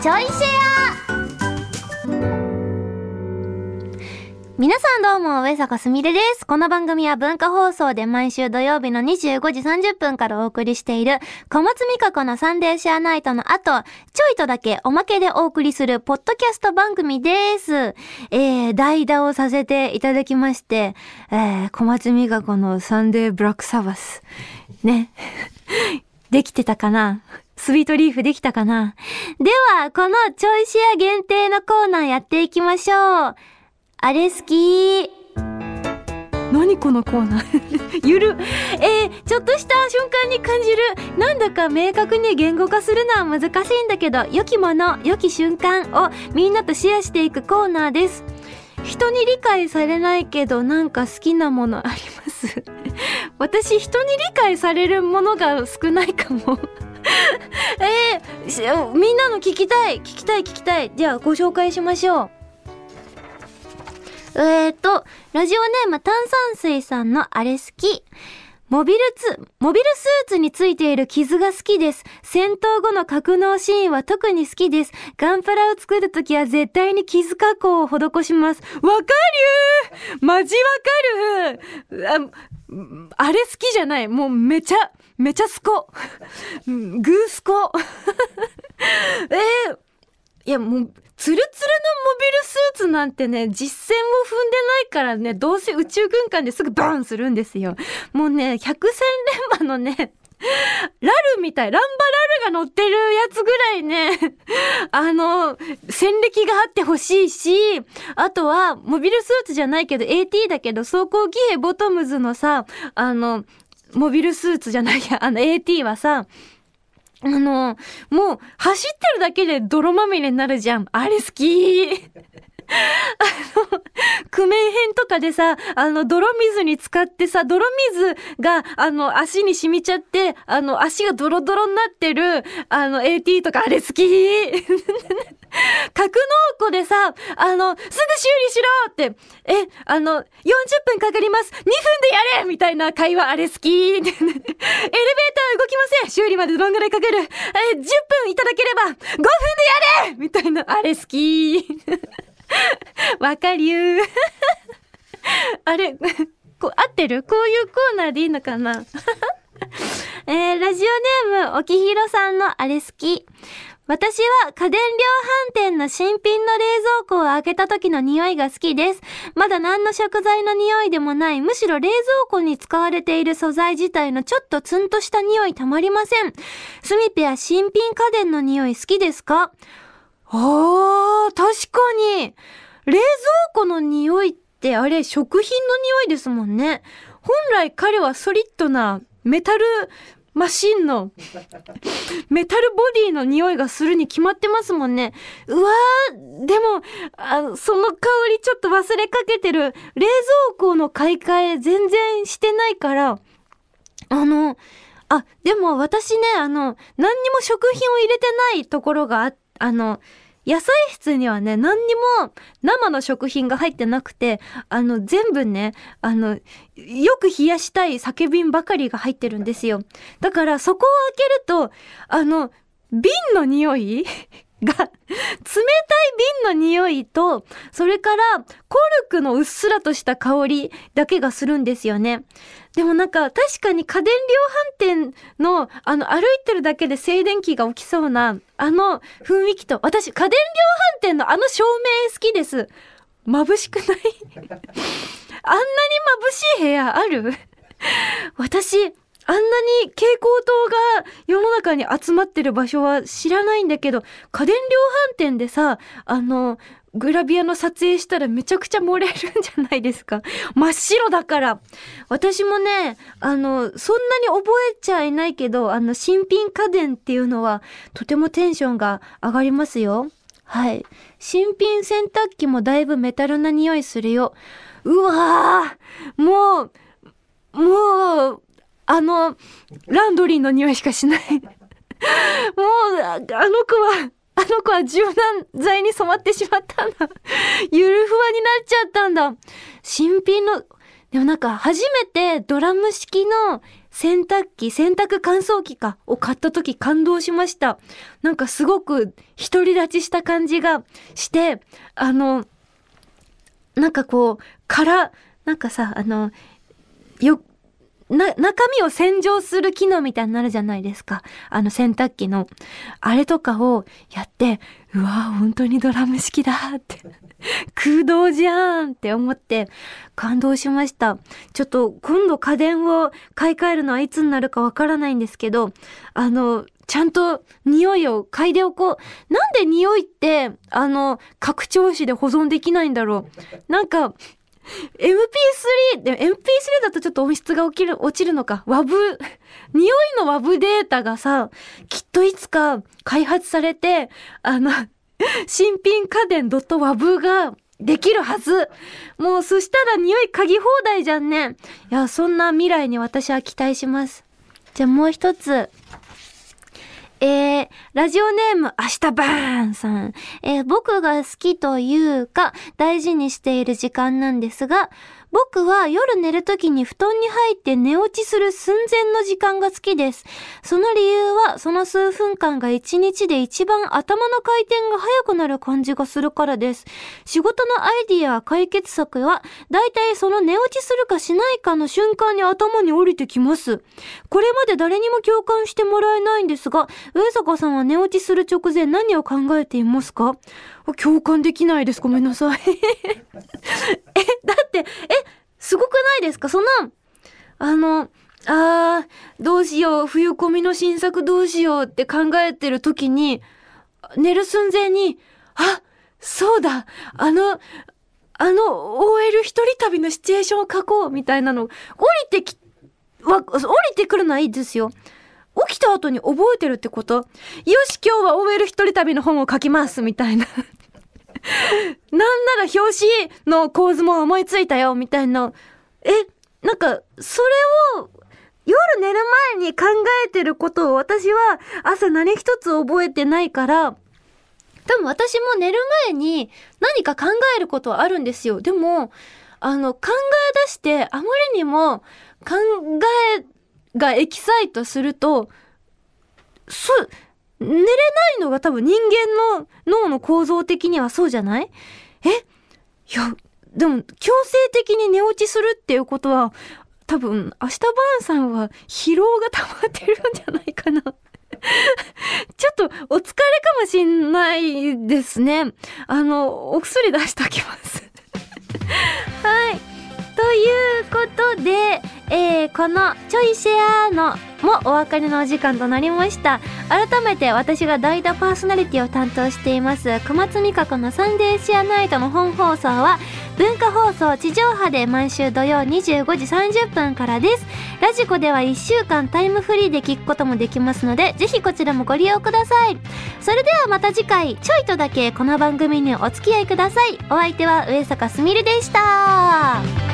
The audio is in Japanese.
ちょいシェア皆さんどうも、上坂すみれです。この番組は文化放送で毎週土曜日の25時30分からお送りしている、小松美香子のサンデーシェアナイトの後、ちょいとだけおまけでお送りするポッドキャスト番組です。えー、代打をさせていただきまして、えー、小松美香子のサンデーブラックサバス。ね。できてたかな？スイートリーフできたかな？では、このちょいシェア限定のコーナーやっていきましょう。あれ好き何このコーナー？ゆる。えー、ちょっとした瞬間に感じる。なんだか明確に言語化するのは難しいんだけど、良きもの、良き瞬間をみんなとシェアしていくコーナーです。人に理解されないけどなんか好きなものあります？私人に理解されるものが少ないかもえー、みんなの聞きたい聞きたい聞きたいじゃあご紹介しましょうえーと、ラジオネーム炭酸水さんのあれ好き。モビルツ、モビルスーツについている傷が好きです。戦闘後の格納シーンは特に好きです。ガンプラを作るときは絶対に傷加工を施します。わかるマジわかるああれ好きじゃない。もうめちゃ、めちゃスコ。グースコ。えー、いやもう、ツルツルのモビルスーツなんてね、実戦を踏んでないからね、どうせ宇宙軍艦ですぐバーンするんですよ。もうね、百戦錬磨のね、ラルみたい、ランバラルが乗ってるやつぐらいね、あの、戦歴があってほしいし、あとは、モビルスーツじゃないけど、AT だけど、走行騎兵ボトムズのさ、あの、モビルスーツじゃないや、あの AT はさ、あの、もう、走ってるだけで泥まみれになるじゃん。あれ好き。あの、クメン編とかでさ、あの、泥水に使ってさ、泥水が、あの、足に染みちゃって、あの、足がドロドロになってる、あの、AT とかあれ好き。格納庫でさ、あの、すぐ修理しろって、え、あの、40分かかります !2 分でやれみたいな会話あれ好きエレベーター動きません修理までどんぐらいかかるえ、10分いただければ !5 分でやれみたいな、あれ好き わかりゅう。あれ、こ、合ってる？こういうコーナーでいいのかな？えー、ラジオネーム、おきひろさんのあれ好き。私は家電量販店の新品の冷蔵庫を開けた時の匂いが好きです。まだ何の食材の匂いでもない、むしろ冷蔵庫に使われている素材自体のちょっとツンとした匂いたまりません。スミペア新品家電の匂い好きですか？あー、確かに。冷蔵庫の匂いってあれ食品の匂いですもんね。本来彼はソリッドなメタルマシンの メタルボディの匂いがするに決まってますもんね。うわー、でも、あその香りちょっと忘れかけてる。冷蔵庫の買い替え全然してないから、あの、あ、でも私ね、あの、何にも食品を入れてないところがあ、あの、野菜室にはね、何にも生の食品が入ってなくて、あの、全部ね、あの、よく冷やしたい酒瓶ばかりが入ってるんですよ。だからそこを開けると、あの、瓶の匂い が、冷たい瓶の匂いと、それからコルクのうっすらとした香りだけがするんですよね。でもなんか確かに家電量販店のあの歩いてるだけで静電気が起きそうなあの雰囲気と、私家電量販店のあの照明好きです。眩しくない？あんなに眩しい部屋ある？私、あんなに蛍光灯が世の中に集まってる場所は知らないんだけど、家電量販店でさ、あの、グラビアの撮影したらめちゃくちゃ漏れるんじゃないですか？真っ白だから。私もね、あの、そんなに覚えちゃいないけど、あの、新品家電っていうのはとてもテンションが上がりますよ。はい。新品洗濯機もだいぶメタルな匂いするよ。うわぁもう、もう、あの、ランドリーの匂いしかしないもう、あの子は、あの子は柔軟剤に染まってしまったんだ。ゆるふわになっちゃったんだ。新品の、でもなんか初めてドラム式の洗濯機、洗濯乾燥機か、を買った時感動しました。なんかすごく独り立ちした感じがして、あの、なんかこう、から、なんかさ、あの、よ、な、中身を洗浄する機能みたいになるじゃないですか。あの洗濯機の。あれとかをやって、うわぁ、本当にドラム式だって空洞じゃんって思って感動しました。ちょっと今度家電を買い替えるのはいつになるかわからないんですけど、あの、ちゃんと匂いを嗅いでおこう。なんで匂いって、あの、拡張子で保存できないんだろう。なんか、MP3 で MP3 だとちょっと音質が起きる、落ちるのか。WAV、匂いの WAV データがさ、きっといつか開発されて、あの、新品家電 .wav ができるはず。もうそしたら匂い嗅ぎ放題じゃんね。いや、そんな未来に私は期待します。じゃあもう一つ。えー、ラジオネーム、明日バーンさん。えー、僕が好きというか、大事にしている時間なんですが、僕は夜寝るときに布団に入って寝落ちする寸前の時間が好きです。その理由は、その数分間が一日で一番頭の回転が速くなる感じがするからです。仕事のアイディア、解決策は、だいたいその寝落ちするかしないかの瞬間に頭に降りてきます。これまで誰にも共感してもらえないんですが、上坂さんは寝落ちする直前何を考えていますか？共感できないです。ごめんなさい え、だって、え、すごくないですか？その、あの、あー、どうしよう、冬コミの新作どうしようって考えてる時に、寝る寸前に、あ、そうだ、あの、あの OL 一人旅のシチュエーションを書こうみたいなの、降りてき、わ、降りてくるのはいいですよ。起きた後に覚えてるってこと？よし、今日は OL 一人旅の本を書きますみたいな なんなら表紙の構図も思いついたよ、みたいな。え、なんか、それを、夜寝る前に考えてることを私は朝何一つ覚えてないから、多分私も寝る前に何か考えることはあるんですよ。でも、あの、考え出してあまりにも考えがエキサイトすると、す、寝れないのが多分人間の脳の構造的にはそうじゃない？え？いや、でも強制的に寝落ちするっていうことは多分明日晩さんは疲労が溜まってるんじゃないかな ちょっとお疲れかもしんないですね。あの、お薬出しておきます はい。ということで、えー、このちょいシェアのもお別れのお時間となりました。改めて私が代打パーソナリティを担当しています小松美香子のサンデーシェアナイトの本放送は文化放送地上波で毎週土曜25時30分からです。ラジコでは1週間タイムフリーで聞くこともできますので、ぜひこちらもご利用ください。それではまた次回、ちょいとだけこの番組にお付き合いください。お相手は上坂すみれでした。